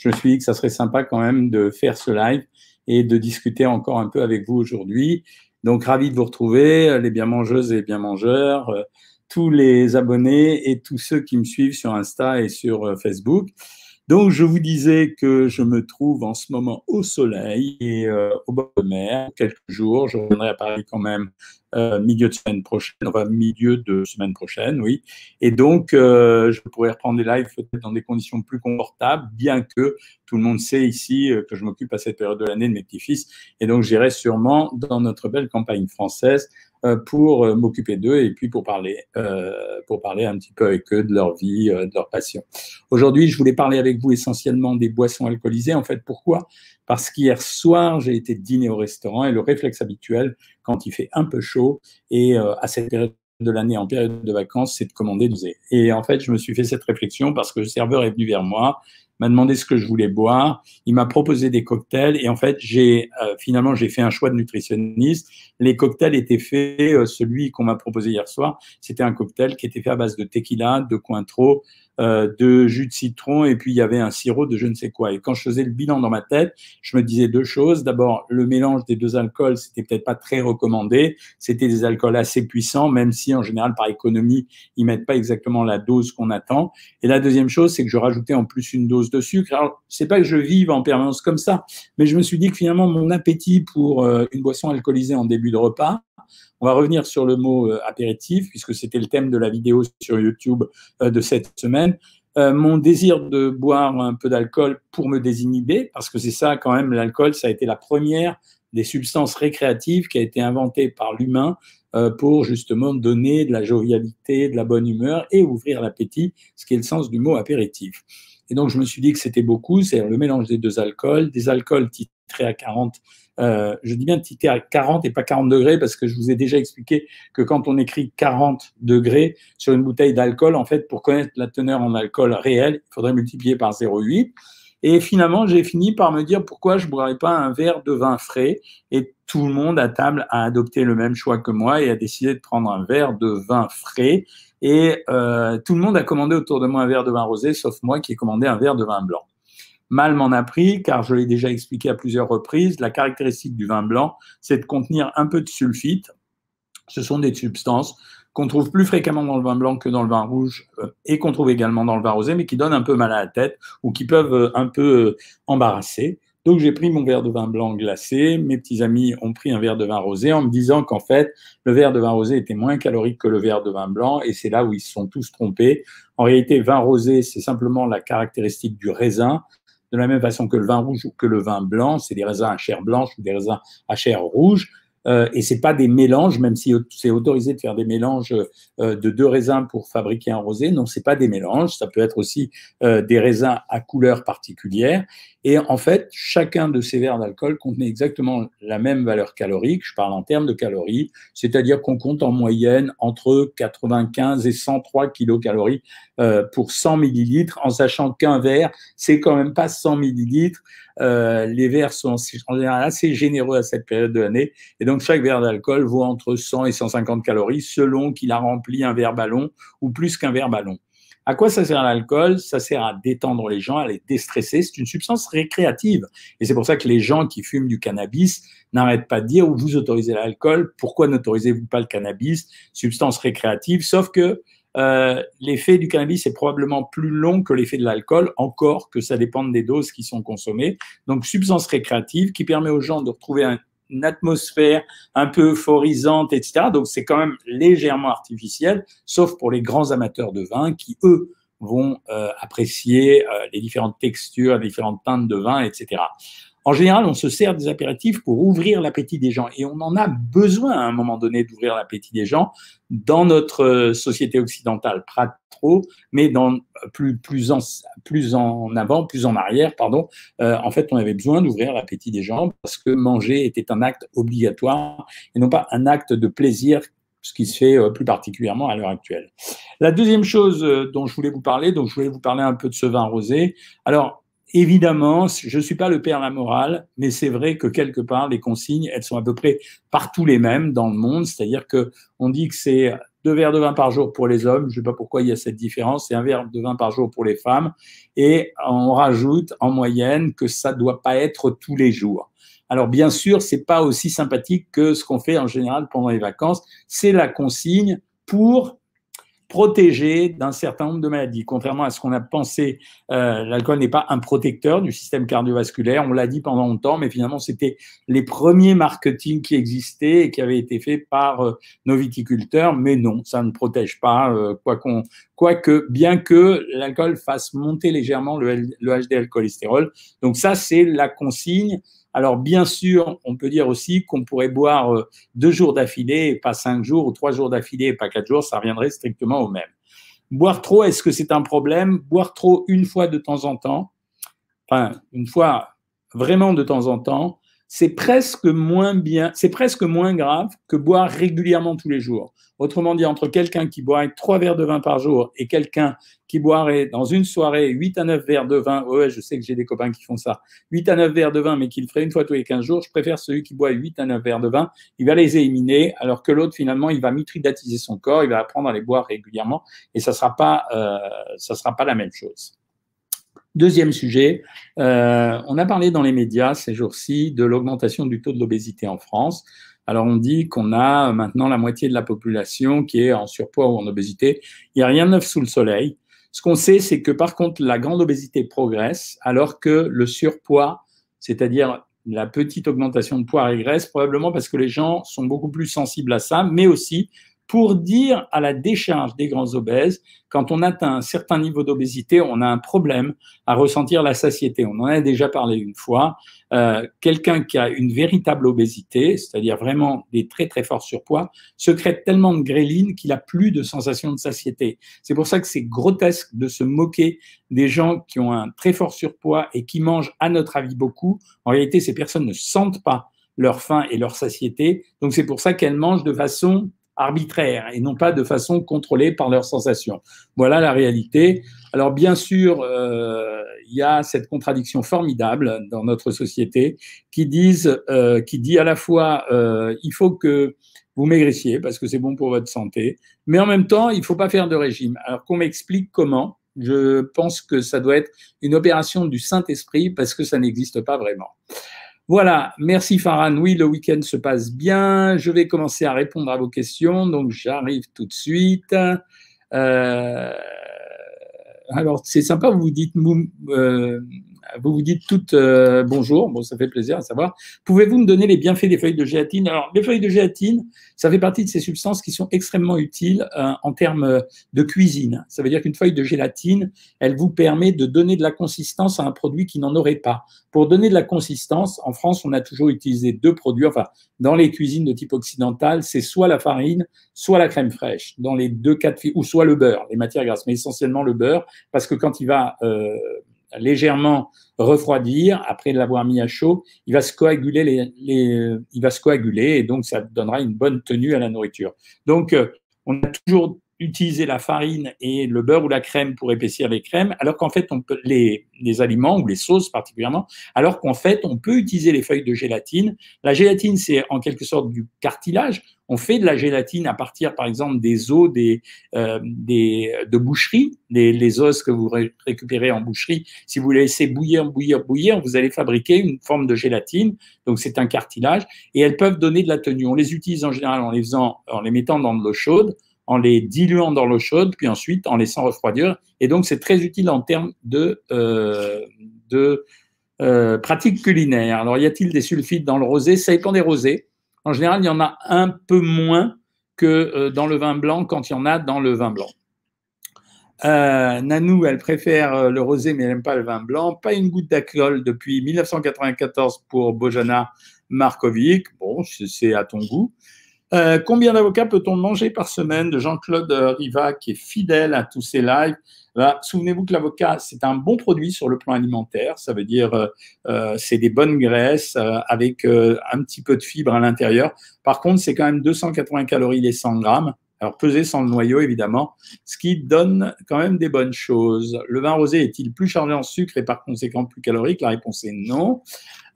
je me suis dit que ça serait sympa quand même de faire ce live et de discuter encore un peu avec vous aujourd'hui. Donc, ravi de vous retrouver, les bien mangeuses et bien mangeurs, euh, tous les abonnés et tous ceux qui me suivent sur Insta et sur euh, Facebook. Donc, je vous disais que je me trouve en ce moment au soleil et euh, au bord de mer, quelques jours. Je reviendrai à Paris quand même euh, milieu de semaine prochaine, enfin milieu de semaine prochaine, oui. Et donc, euh, je pourrais reprendre des lives peut-être dans des conditions plus confortables, bien que tout le monde sait ici que je m'occupe à cette période de l'année de mes petits-fils. Et donc, j'irai sûrement dans notre belle campagne française euh, pour euh, m'occuper d'eux et puis pour parler, euh, pour parler un petit peu avec eux de leur vie, de leur passion. Aujourd'hui, je voulais parler avec vous essentiellement des boissons alcoolisées. En fait, pourquoi? Parce qu'hier soir, j'ai été dîner au restaurant et le réflexe habituel, quand il fait un peu chaud et à cette période de l'année en période de vacances, c'est de commander du. Et en fait, je me suis fait cette réflexion parce que le serveur est venu vers moi m'a demandé ce que je voulais boire, il m'a proposé des cocktails et en fait, j'ai euh, finalement j'ai fait un choix de nutritionniste. Les cocktails étaient faits, euh, celui qu'on m'a proposé hier soir, c'était un cocktail qui était fait à base de tequila, de cointreau, euh, de jus de citron et puis il y avait un sirop de je ne sais quoi. Et quand je faisais le bilan dans ma tête, je me disais deux choses. D'abord, le mélange des deux alcools, c'était peut-être pas très recommandé. C'était des alcools assez puissants, même si en général par économie, ils mettent pas exactement la dose qu'on attend. Et la deuxième chose, c'est que je rajoutais en plus une dose de sucre. Alors, c'est pas que je vive en permanence comme ça, mais je me suis dit que finalement mon appétit pour euh, une boisson alcoolisée en début de repas, on va revenir sur le mot euh, apéritif, puisque c'était le thème de la vidéo sur YouTube euh, de cette semaine. Euh, mon désir de boire un peu d'alcool pour me désinhiber, parce que c'est ça quand même, l'alcool, ça a été la première des substances récréatives qui a été inventée par l'humain pour justement donner de la jovialité, de la bonne humeur et ouvrir l'appétit, ce qui est le sens du mot apéritif. Et donc je me suis dit que c'était beaucoup, c'est le mélange des deux alcools, des alcools titrés à 40 euh, je dis bien titré à 40 et pas 40 degrés parce que je vous ai déjà expliqué que quand on écrit 40 degrés sur une bouteille d'alcool, en fait, pour connaître la teneur en alcool réel, il faudrait multiplier par 0,8. Et finalement, j'ai fini par me dire pourquoi je ne boirais pas un verre de vin frais. Et tout le monde à table a adopté le même choix que moi et a décidé de prendre un verre de vin frais. Et euh, tout le monde a commandé autour de moi un verre de vin rosé, sauf moi qui ai commandé un verre de vin blanc. Mal m'en a pris, car je l'ai déjà expliqué à plusieurs reprises, la caractéristique du vin blanc, c'est de contenir un peu de sulfite. Ce sont des substances qu'on trouve plus fréquemment dans le vin blanc que dans le vin rouge euh, et qu'on trouve également dans le vin rosé, mais qui donnent un peu mal à la tête ou qui peuvent euh, un peu euh, embarrasser. Donc j'ai pris mon verre de vin blanc glacé, mes petits amis ont pris un verre de vin rosé en me disant qu'en fait le verre de vin rosé était moins calorique que le verre de vin blanc et c'est là où ils se sont tous trompés. En réalité, vin rosé, c'est simplement la caractéristique du raisin de la même façon que le vin rouge ou que le vin blanc, c'est des raisins à chair blanche ou des raisins à chair rouge. Euh, et c'est pas des mélanges, même si c'est autorisé de faire des mélanges euh, de deux raisins pour fabriquer un rosé. Non, c'est pas des mélanges. Ça peut être aussi euh, des raisins à couleur particulière. Et en fait, chacun de ces verres d'alcool contenait exactement la même valeur calorique. Je parle en termes de calories, c'est-à-dire qu'on compte en moyenne entre 95 et 103 kilocalories pour 100 millilitres, en sachant qu'un verre, c'est quand même pas 100 millilitres. Euh, les verres sont en général assez généreux à cette période de l'année, et donc chaque verre d'alcool vaut entre 100 et 150 calories selon qu'il a rempli un verre ballon ou plus qu'un verre ballon. À quoi ça sert l'alcool? Ça sert à détendre les gens, à les déstresser. C'est une substance récréative. Et c'est pour ça que les gens qui fument du cannabis n'arrêtent pas de dire vous autorisez l'alcool, pourquoi n'autorisez-vous pas le cannabis? Substance récréative, sauf que euh, l'effet du cannabis est probablement plus long que l'effet de l'alcool, encore que ça dépende des doses qui sont consommées. Donc, substance récréative qui permet aux gens de retrouver un, une atmosphère un peu euphorisante, etc. Donc c'est quand même légèrement artificiel, sauf pour les grands amateurs de vin qui, eux, vont euh, apprécier euh, les différentes textures, les différentes teintes de vin, etc. En général, on se sert des apéritifs pour ouvrir l'appétit des gens et on en a besoin à un moment donné d'ouvrir l'appétit des gens dans notre euh, société occidentale, pas trop, mais dans plus plus en plus en avant, plus en arrière, pardon. En fait, on avait besoin d'ouvrir l'appétit des gens parce que manger était un acte obligatoire et non pas un acte de plaisir ce qui se fait euh, plus particulièrement à l'heure actuelle. La deuxième chose dont je voulais vous parler, donc je voulais vous parler un peu de ce vin rosé. Alors, Évidemment, je ne suis pas le père de la morale, mais c'est vrai que quelque part, les consignes, elles sont à peu près partout les mêmes dans le monde. C'est-à-dire que on dit que c'est deux verres de vin par jour pour les hommes. Je ne sais pas pourquoi il y a cette différence. C'est un verre de vin par jour pour les femmes. Et on rajoute en moyenne que ça ne doit pas être tous les jours. Alors bien sûr, c'est pas aussi sympathique que ce qu'on fait en général pendant les vacances. C'est la consigne pour protégé d'un certain nombre de maladies. Contrairement à ce qu'on a pensé, euh, l'alcool n'est pas un protecteur du système cardiovasculaire. On l'a dit pendant longtemps, mais finalement, c'était les premiers marketing qui existaient et qui avaient été faits par euh, nos viticulteurs. Mais non, ça ne protège pas, euh, quoi qu'on, quoique, bien que l'alcool fasse monter légèrement le, le HDL cholestérol. Donc ça, c'est la consigne. Alors, bien sûr, on peut dire aussi qu'on pourrait boire euh, deux jours d'affilée et pas cinq jours, ou trois jours d'affilée et pas quatre jours, ça reviendrait strictement au même. Boire trop, est-ce que c'est un problème? Boire trop une fois de temps en temps, enfin, une fois vraiment de temps en temps, c'est presque moins bien, c'est presque moins grave que boire régulièrement tous les jours. Autrement dit, entre quelqu'un qui boirait trois verres de vin par jour et quelqu'un qui boirait dans une soirée 8 à 9 verres de vin, ouais, je sais que j'ai des copains qui font ça, 8 à 9 verres de vin, mais qui le ferait une fois tous les 15 jours, je préfère celui qui boit 8 à 9 verres de vin, il va les éliminer, alors que l'autre, finalement, il va mitridatiser son corps, il va apprendre à les boire régulièrement, et ça ne sera, pas, euh, sera pas la même chose. Deuxième sujet, euh, on a parlé dans les médias ces jours-ci de l'augmentation du taux de l'obésité en France. Alors on dit qu'on a maintenant la moitié de la population qui est en surpoids ou en obésité. Il n'y a rien de neuf sous le soleil. Ce qu'on sait, c'est que par contre, la grande obésité progresse, alors que le surpoids, c'est-à-dire la petite augmentation de poids régresse, probablement parce que les gens sont beaucoup plus sensibles à ça, mais aussi pour dire à la décharge des grands obèses, quand on atteint un certain niveau d'obésité, on a un problème à ressentir la satiété. On en a déjà parlé une fois. Euh, Quelqu'un qui a une véritable obésité, c'est-à-dire vraiment des très très forts surpoids, secrète tellement de gréline qu'il a plus de sensation de satiété. C'est pour ça que c'est grotesque de se moquer des gens qui ont un très fort surpoids et qui mangent, à notre avis, beaucoup. En réalité, ces personnes ne sentent pas leur faim et leur satiété. Donc c'est pour ça qu'elles mangent de façon arbitraire et non pas de façon contrôlée par leurs sensations. Voilà la réalité. Alors bien sûr, euh, il y a cette contradiction formidable dans notre société qui, disent, euh, qui dit à la fois euh, il faut que vous maigrissiez parce que c'est bon pour votre santé, mais en même temps, il ne faut pas faire de régime. Alors qu'on m'explique comment. Je pense que ça doit être une opération du Saint-Esprit parce que ça n'existe pas vraiment. Voilà, merci Farhan. Oui, le week-end se passe bien. Je vais commencer à répondre à vos questions, donc j'arrive tout de suite. Euh, alors, c'est sympa, vous dites, euh, vous vous dites toutes euh, bonjour, bon, ça fait plaisir à savoir. Pouvez-vous me donner les bienfaits des feuilles de gélatine Alors, les feuilles de gélatine, ça fait partie de ces substances qui sont extrêmement utiles euh, en termes de cuisine. Ça veut dire qu'une feuille de gélatine, elle vous permet de donner de la consistance à un produit qui n'en aurait pas. Pour donner de la consistance, en France, on a toujours utilisé deux produits. Enfin, dans les cuisines de type occidental, c'est soit la farine, soit la crème fraîche. Dans les deux cas de ou soit le beurre, les matières grasses, mais essentiellement le beurre, parce que quand il va euh, légèrement refroidir après l'avoir mis à chaud, il va se coaguler les, il va se coaguler et donc ça donnera une bonne tenue à la nourriture. Donc euh, on a toujours utilisé la farine et le beurre ou la crème pour épaissir les crèmes, alors qu'en fait on peut les, les aliments ou les sauces particulièrement, alors qu'en fait on peut utiliser les feuilles de gélatine. La gélatine c'est en quelque sorte du cartilage. On fait de la gélatine à partir, par exemple, des os des, euh, des, de boucherie, les, les, os que vous récupérez en boucherie. Si vous les laissez bouillir, bouillir, bouillir, vous allez fabriquer une forme de gélatine. Donc, c'est un cartilage. Et elles peuvent donner de la tenue. On les utilise en général en les, faisant, en les mettant dans de l'eau chaude en les diluant dans l'eau chaude, puis ensuite en laissant refroidir. Et donc, c'est très utile en termes de, euh, de euh, pratiques culinaires. Alors, y a-t-il des sulfites dans le rosé? Ça dépend des rosés. En général, il y en a un peu moins que euh, dans le vin blanc quand il y en a dans le vin blanc. Euh, Nanou, elle préfère le rosé, mais elle n'aime pas le vin blanc. Pas une goutte d'alcool depuis 1994 pour Bojana Markovic. Bon, c'est à ton goût. Combien d'avocats peut-on manger par semaine de Jean-Claude Riva, qui est fidèle à tous ses lives? Bah, souvenez-vous que l'avocat, c'est un bon produit sur le plan alimentaire. Ça veut dire, euh, euh c'est des bonnes graisses euh, avec euh, un petit peu de fibres à l'intérieur. Par contre, c'est quand même 280 calories les 100 grammes. Alors, pesé sans le noyau, évidemment, ce qui donne quand même des bonnes choses. Le vin rosé est-il plus chargé en sucre et par conséquent plus calorique? La réponse est non.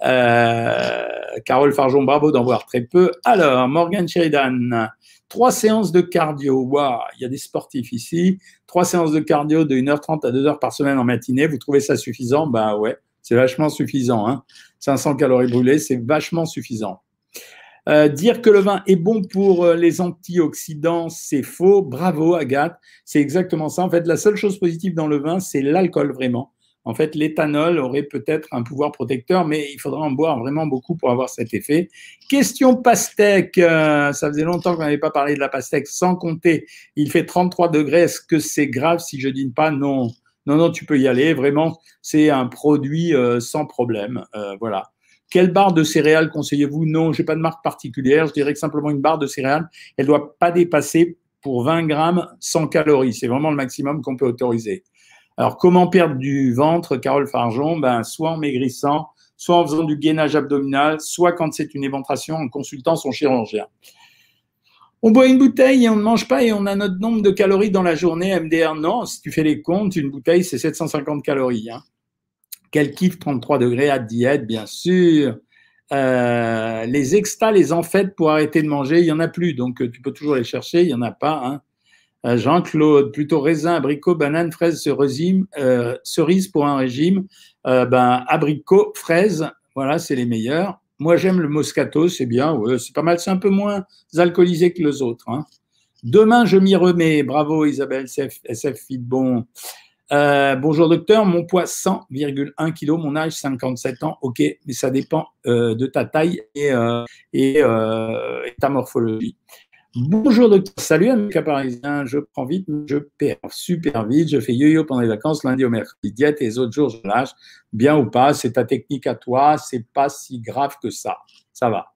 Euh, Carole Farjon, bravo d'en voir très peu. Alors, Morgan Sheridan, Trois séances de cardio. Waouh, il y a des sportifs ici. Trois séances de cardio de 1h30 à 2h par semaine en matinée. Vous trouvez ça suffisant? Bah ouais, c'est vachement suffisant. Hein 500 calories brûlées, c'est vachement suffisant. Euh, dire que le vin est bon pour euh, les antioxydants, c'est faux. Bravo, Agathe. C'est exactement ça. En fait, la seule chose positive dans le vin, c'est l'alcool vraiment. En fait, l'éthanol aurait peut-être un pouvoir protecteur, mais il faudra en boire vraiment beaucoup pour avoir cet effet. Question pastèque. Euh, ça faisait longtemps qu'on n'avait pas parlé de la pastèque. Sans compter, il fait 33 degrés. Est-ce que c'est grave si je dîne pas? Non. Non, non, tu peux y aller. Vraiment, c'est un produit sans problème. voilà. Quelle barre de céréales conseillez-vous? Non, je n'ai pas de marque particulière. Je dirais que simplement une barre de céréales, elle ne doit pas dépasser pour 20 grammes 100 calories. C'est vraiment le maximum qu'on peut autoriser. Alors, comment perdre du ventre, Carole Farjon ben, Soit en maigrissant, soit en faisant du gainage abdominal, soit quand c'est une éventration, en consultant son chirurgien. On boit une bouteille et on ne mange pas et on a notre nombre de calories dans la journée. MDR, non. Si tu fais les comptes, une bouteille, c'est 750 calories. Hein. Quel kiff 33 degrés à diète, bien sûr. Euh, les extas, les enfêtes pour arrêter de manger, il n'y en a plus. Donc, euh, tu peux toujours les chercher, il n'y en a pas. Hein. Euh, Jean-Claude, plutôt raisin, abricot, banane, fraise, cerise pour un régime. ben, abricot, fraise, voilà, c'est les meilleurs. Moi, j'aime le moscato, c'est bien, c'est pas mal, c'est un peu moins alcoolisé que les autres. Hein. Demain, je m'y remets. Bravo Isabelle SF, SF Bon. Euh, bonjour docteur, mon poids 100,1 kg, mon âge 57 ans. Ok, mais ça dépend euh, de ta taille et, euh, et, ta morphologie. Bonjour docteur, salut amica parisien, je prends vite, je perds super vite, je fais yo-yo pendant les vacances, lundi au mercredi, diète et les autres jours je lâche, bien ou pas, c'est ta technique à toi, c'est pas si grave que ça, ça va.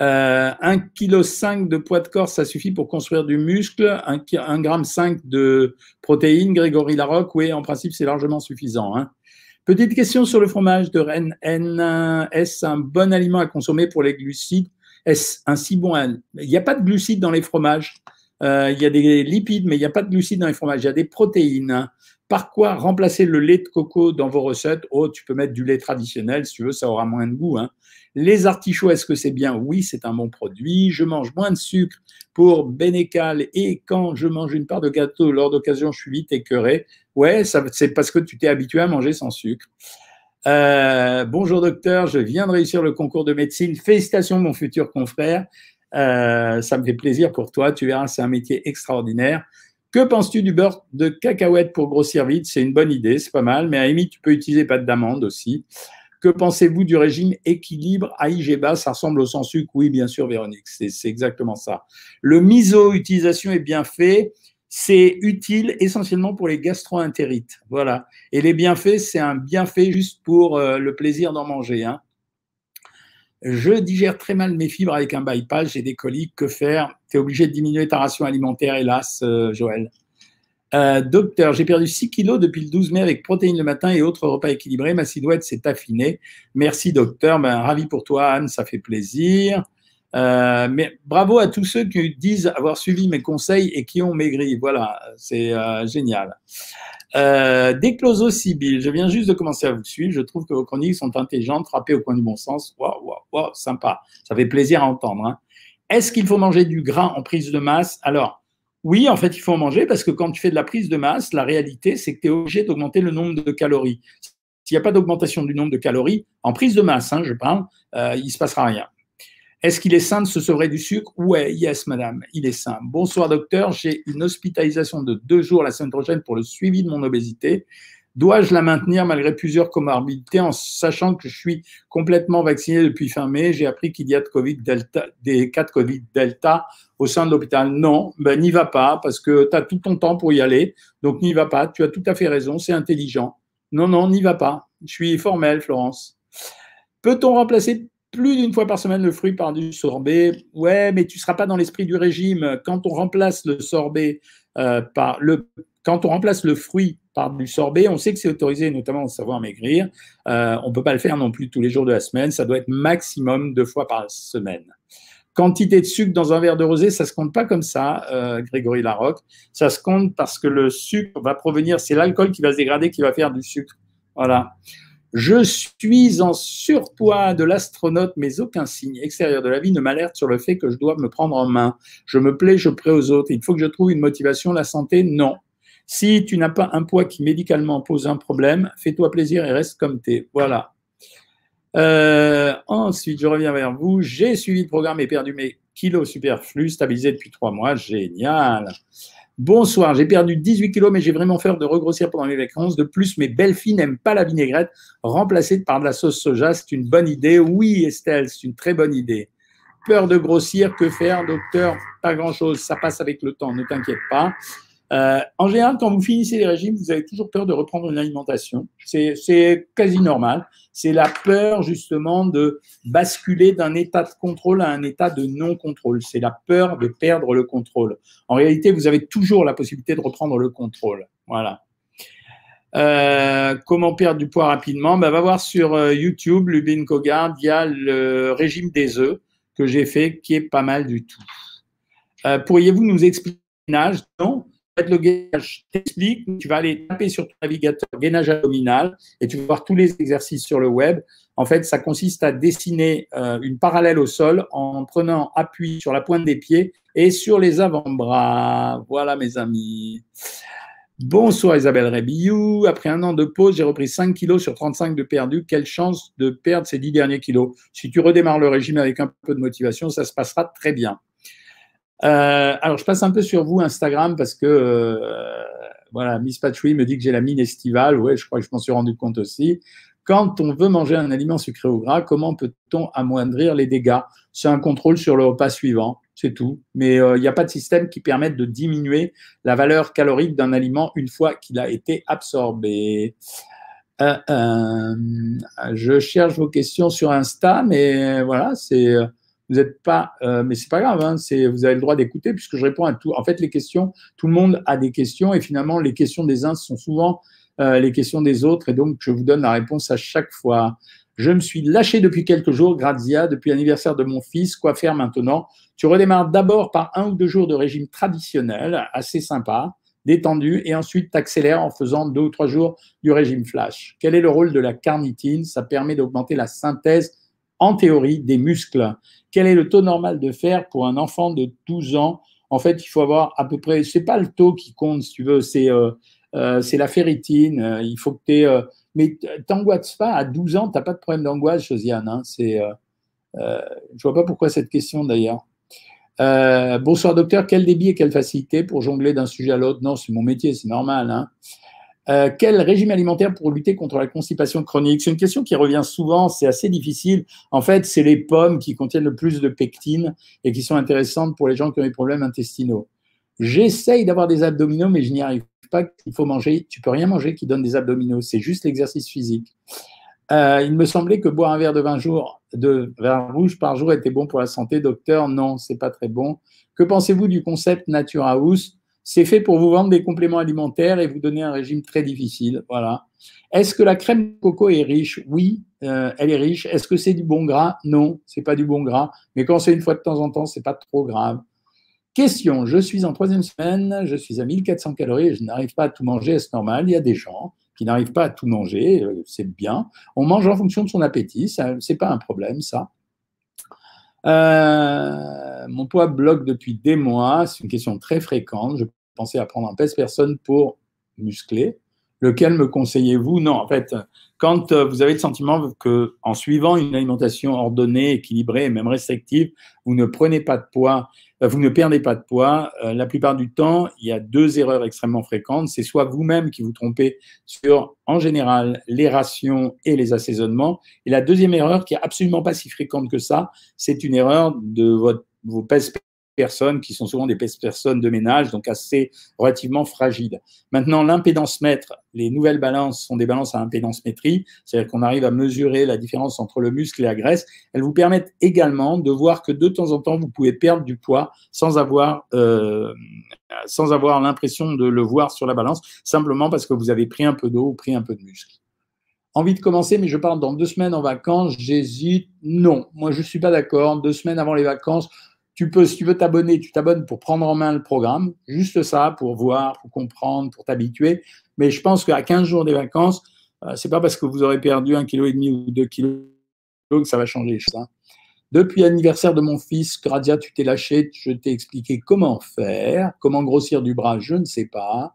Euh, 1,5 kg de poids de corps, ça suffit pour construire du muscle. 1,5 g de protéines, Grégory Larocque, oui, en principe, c'est largement suffisant. Hein. Petite question sur le fromage de Rennes. Est-ce un bon aliment à consommer pour les glucides? Est-ce un si bon Il n'y a pas de glucides dans les fromages? Euh, il y a des lipides, mais il n'y a pas de glucides dans les fromages. Il y a des protéines. Par quoi remplacer le lait de coco dans vos recettes? Oh, tu peux mettre du lait traditionnel, si tu veux, ça aura moins de goût. Hein. Les artichauts, est-ce que c'est bien? Oui, c'est un bon produit. Je mange moins de sucre pour Bénécal et quand je mange une part de gâteau lors d'occasion, je suis vite écœuré. Ouais, c'est parce que tu t'es habitué à manger sans sucre. Euh, bonjour docteur, je viens de réussir le concours de médecine. Félicitations mon futur confrère. Euh, ça me fait plaisir pour toi. Tu verras, c'est un métier extraordinaire. Que penses-tu du beurre de cacahuète pour grossir vite? C'est une bonne idée, c'est pas mal. Mais à limite, tu peux utiliser pâte d'amande aussi. Que pensez-vous du régime équilibre à IG bas Ça ressemble au sans sucre Oui, bien sûr, Véronique, c'est exactement ça. Le miso, utilisation est bien fait. C'est utile essentiellement pour les gastro-entérites. Voilà. Et les bienfaits, c'est un bienfait juste pour euh, le plaisir d'en manger. Hein. Je digère très mal mes fibres avec un bypass, j'ai des coliques, que faire? Tu es obligé de diminuer ta ration alimentaire, hélas, euh, Joël. Euh, docteur, j'ai perdu 6 kilos depuis le 12 mai avec protéines le matin et autres repas équilibrés. Ma silhouette s'est affinée. Merci, docteur. Ben, ravi pour toi, Anne. Ça fait plaisir. Euh, mais bravo à tous ceux qui disent avoir suivi mes conseils et qui ont maigri. Voilà, c'est euh, génial. Euh, Décloso Sibyl, je viens juste de commencer à vous suivre. Je trouve que vos chroniques sont intelligentes, frappées au coin du bon sens. Waouh, waouh, waouh, sympa. Ça fait plaisir à entendre. Hein. Est-ce qu'il faut manger du gras en prise de masse? Alors, oui, en fait, il faut en manger parce que quand tu fais de la prise de masse, la réalité, c'est que tu es obligé d'augmenter le nombre de calories. S'il n'y a pas d'augmentation du nombre de calories, en prise de masse, hein, je parle, euh, il ne se passera rien. Est-ce qu'il est sain de se sevrer du sucre? Oui, yes, madame, il est sain. Bonsoir, docteur. J'ai une hospitalisation de deux jours la semaine prochaine pour le suivi de mon obésité. Dois-je la maintenir malgré plusieurs comorbidités en sachant que je suis complètement vacciné depuis fin mai? J'ai appris qu'il y a COVID delta, des cas de Covid Delta au sein de l'hôpital. Non, ben, n'y va pas parce que tu as tout ton temps pour y aller. Donc n'y va pas. Tu as tout à fait raison, c'est intelligent. Non, non, n'y va pas. Je suis formel, Florence. Peut-on remplacer plus d'une fois par semaine le fruit par du sorbet Ouais, mais tu ne seras pas dans l'esprit du régime. Quand on remplace le sorbet euh, par le, quand on remplace le fruit par du sorbet. On sait que c'est autorisé, notamment au savoir maigrir. Euh, on ne peut pas le faire non plus tous les jours de la semaine. Ça doit être maximum deux fois par semaine. Quantité de sucre dans un verre de rosé, ça se compte pas comme ça, euh, Grégory Larocque. Ça se compte parce que le sucre va provenir, c'est l'alcool qui va se dégrader qui va faire du sucre. Voilà. Je suis en surpoids de l'astronaute, mais aucun signe extérieur de la vie ne m'alerte sur le fait que je dois me prendre en main. Je me plais, je plais aux autres. Il faut que je trouve une motivation. La santé, non. Si tu n'as pas un poids qui médicalement pose un problème, fais-toi plaisir et reste comme t'es. Voilà. Euh, ensuite, je reviens vers vous. J'ai suivi le programme et perdu mes kilos superflus, stabilisé depuis trois mois. Génial. Bonsoir, j'ai perdu 18 kilos, mais j'ai vraiment peur de regrossir pendant mes vacances. De plus, mes belles filles n'aiment pas la vinaigrette. Remplacée par de la sauce soja, c'est une bonne idée. Oui, Estelle, c'est une très bonne idée. Peur de grossir, que faire, docteur? Pas grand-chose, ça passe avec le temps, ne t'inquiète pas. Euh, en général, quand vous finissez les régimes, vous avez toujours peur de reprendre une alimentation. C'est quasi normal. C'est la peur justement de basculer d'un état de contrôle à un état de non-contrôle. C'est la peur de perdre le contrôle. En réalité, vous avez toujours la possibilité de reprendre le contrôle. Voilà. Euh, comment perdre du poids rapidement? Ben, Va voir sur euh, YouTube, Lubin Kogard, il y a le régime des œufs que j'ai fait, qui est pas mal du tout. Pourriez-vous nous expliquer Non le gainage t'explique, tu vas aller taper sur ton navigateur gainage abdominal et tu vas voir tous les exercices sur le web. En fait, ça consiste à dessiner euh, une parallèle au sol en prenant appui sur la pointe des pieds et sur les avant-bras. Voilà, mes amis. Bonsoir Isabelle Rébillou. Après un an de pause, j'ai repris 5 kilos sur 35 de perdu. Quelle chance de perdre ces 10 derniers kilos. Si tu redémarres le régime avec un peu de motivation, ça se passera très bien. Euh, alors, je passe un peu sur vous, Instagram, parce que euh, voilà, Miss Patchouli me dit que j'ai la mine estivale. Ouais, je crois que je m'en suis rendu compte aussi. Quand on veut manger un aliment sucré ou gras, comment peut-on amoindrir les dégâts? C'est un contrôle sur le repas suivant, c'est tout. Mais euh, il n'y a pas de système qui permette de diminuer la valeur calorique d'un aliment une fois qu'il a été absorbé. je cherche vos questions sur Insta, mais voilà, c'est vous n'êtes pas, euh, mais c'est pas grave, hein, vous avez le droit d'écouter puisque je réponds à tout. En fait, les questions, tout le monde a des questions et finalement, les questions des uns sont souvent euh, les questions des autres et donc je vous donne la réponse à chaque fois. Je me suis lâché depuis quelques jours, Grazia, depuis l'anniversaire de mon fils. Quoi faire maintenant? Tu redémarres d'abord par un ou deux jours de régime traditionnel, assez sympa, détendu, et ensuite t'accélères en faisant deux ou trois jours du régime flash. Quel est le rôle de la carnitine? Ça permet d'augmenter la synthèse en théorie des muscles. Quel est le taux normal de fer pour un enfant de 12 ans? En fait, il faut avoir à peu près, c'est pas le taux qui compte, si tu veux, c'est euh, euh, la ferritine. il faut que. Euh, mais t'angoisses pas, à 12 ans, tu n'as pas de problème d'angoisse, Josiane. Hein, c'est, je vois pas pourquoi cette question d'ailleurs. bonsoir docteur, quel débit et quelle facilité pour jongler d'un sujet à l'autre? Non, c'est mon métier, c'est normal. Hein. Euh, quel régime alimentaire pour lutter contre la constipation chronique? C'est une question qui revient souvent, c'est assez difficile. En fait, c'est les pommes qui contiennent le plus de pectine et qui sont intéressantes pour les gens qui ont des problèmes intestinaux. J'essaye d'avoir des abdominaux, mais je n'y arrive pas. Il faut manger, tu peux rien manger qui donne des abdominaux, c'est juste l'exercice physique. Euh, il me semblait que boire un verre de vin, jour, de vin rouge par jour était bon pour la santé. Docteur, non, c'est pas très bon. Que pensez-vous du concept Nature House? C'est fait pour vous vendre des compléments alimentaires et vous donner un régime très difficile. Voilà. Est-ce que la crème de coco est riche? Oui, euh, elle est riche. Est-ce que c'est du bon gras? Non, c'est pas du bon gras. Mais quand c'est une fois de temps en temps, c'est pas trop grave. Question je suis en troisième semaine, je suis à 1400 calories je n'arrive pas à tout manger. Est-ce normal? Il y a des gens qui n'arrivent pas à tout manger. Euh, c'est bien. On mange en fonction de son appétit. Ce n'est pas un problème, ça. Euh, mon poids bloque depuis des mois. C'est une question très fréquente. Je pensais à prendre un pèse-personne pour muscler. Lequel me conseillez-vous? Non, en fait, quand euh, vous avez le sentiment que, en suivant une alimentation ordonnée, équilibrée et même restrictive, vous ne prenez pas de poids, vous ne perdez pas de poids, la plupart du temps, il y a deux erreurs extrêmement fréquentes. C'est soit vous-même qui vous trompez sur, en général, les rations et les assaisonnements. Et la deuxième erreur, qui est absolument pas si fréquente que ça, c'est une erreur de votre, vos pèse personnes qui sont souvent des personnes de ménage, donc assez relativement fragiles. Maintenant, l'impédance mètre, les nouvelles balances sont des balances à impédance métrie, c'est-à-dire qu'on arrive à mesurer la différence entre le muscle et la graisse. Elles vous permettent également de voir que de temps en temps, vous pouvez perdre du poids sans avoir, euh, avoir l'impression de le voir sur la balance, simplement parce que vous avez pris un peu d'eau ou pris un peu de muscle. Envie de commencer, mais je pars dans deux semaines en vacances, j'hésite. Non, moi je ne suis pas d'accord. Deux semaines avant les vacances, tu peux, si tu veux t'abonner, tu t'abonnes pour prendre en main le programme, juste ça, pour voir, pour comprendre, pour t'habituer. Mais je pense qu'à 15 jours des vacances, Euh, c'est pas parce que vous aurez perdu un kilo et demi ou deux kilos que ça va changer. Hein. Depuis l'anniversaire de mon fils, Gradia, tu t'es lâché, je t'ai expliqué comment faire, comment grossir du bras, je ne sais pas.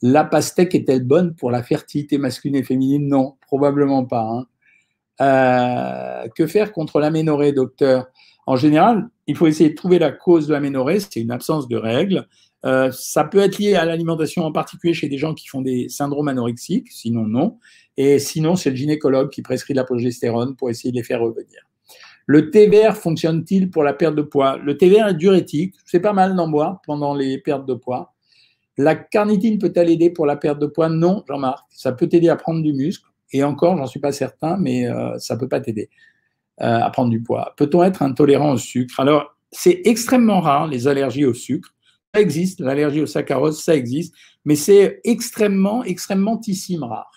La pastèque est-elle bonne pour la fertilité masculine et féminine? Non, probablement pas. Hein. Euh, que faire contre l'aménorrhée, docteur? En général, il faut essayer de trouver la cause de l'aménorrhée, c'est une absence de règles. Euh, ça peut être lié à l'alimentation, en particulier chez des gens qui font des syndromes anorexiques, sinon non. Et sinon, c'est le gynécologue qui prescrit la progestérone pour essayer de les faire revenir. Le thé vert fonctionne-t-il pour la perte de poids? Le thé vert est diurétique, c'est pas mal d'en boire pendant les pertes de poids. La carnitine peut-elle aider pour la perte de poids? Non, Jean-Marc. Ça peut t'aider à prendre du muscle. Et encore, j'en suis pas certain, mais euh, ça peut pas t'aider euh, à prendre du poids. Peut-on être intolérant au sucre? Alors, c'est extrêmement rare les allergies au sucre ça existe, l'allergie au saccharose, ça existe, mais c'est extrêmement, extrêmement rare.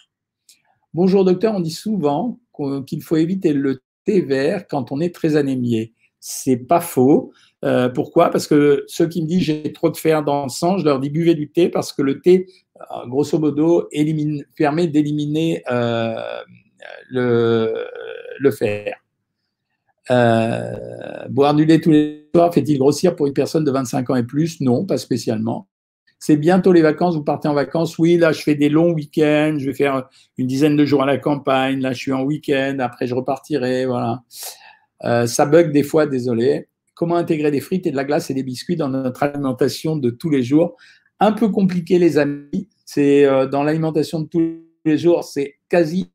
Bonjour docteur, on dit souvent qu'il faut éviter le thé vert quand on est très anémié. C'est pas faux. Euh, pourquoi? Parce que ceux qui me disent j'ai trop de fer dans le sang, je leur dis buvez du thé parce que le thé, euh, grosso modo, permet d'éliminer le fer. Euh, boire du lait tous les soirs fait-il grossir pour une personne de 25 ans et plus? Non, pas spécialement. C'est bientôt les vacances, vous partez en vacances. Oui, là, je fais des longs week-ends, je vais faire une dizaine de jours à la campagne. Là, je suis en week-end, après, je repartirai. Voilà. Euh, ça bug des fois, désolé. Comment intégrer des frites et de la glace et des biscuits dans notre alimentation de tous les jours? Un peu compliqué, les amis. C'est euh, dans l'alimentation de tous les jours, c'est quasi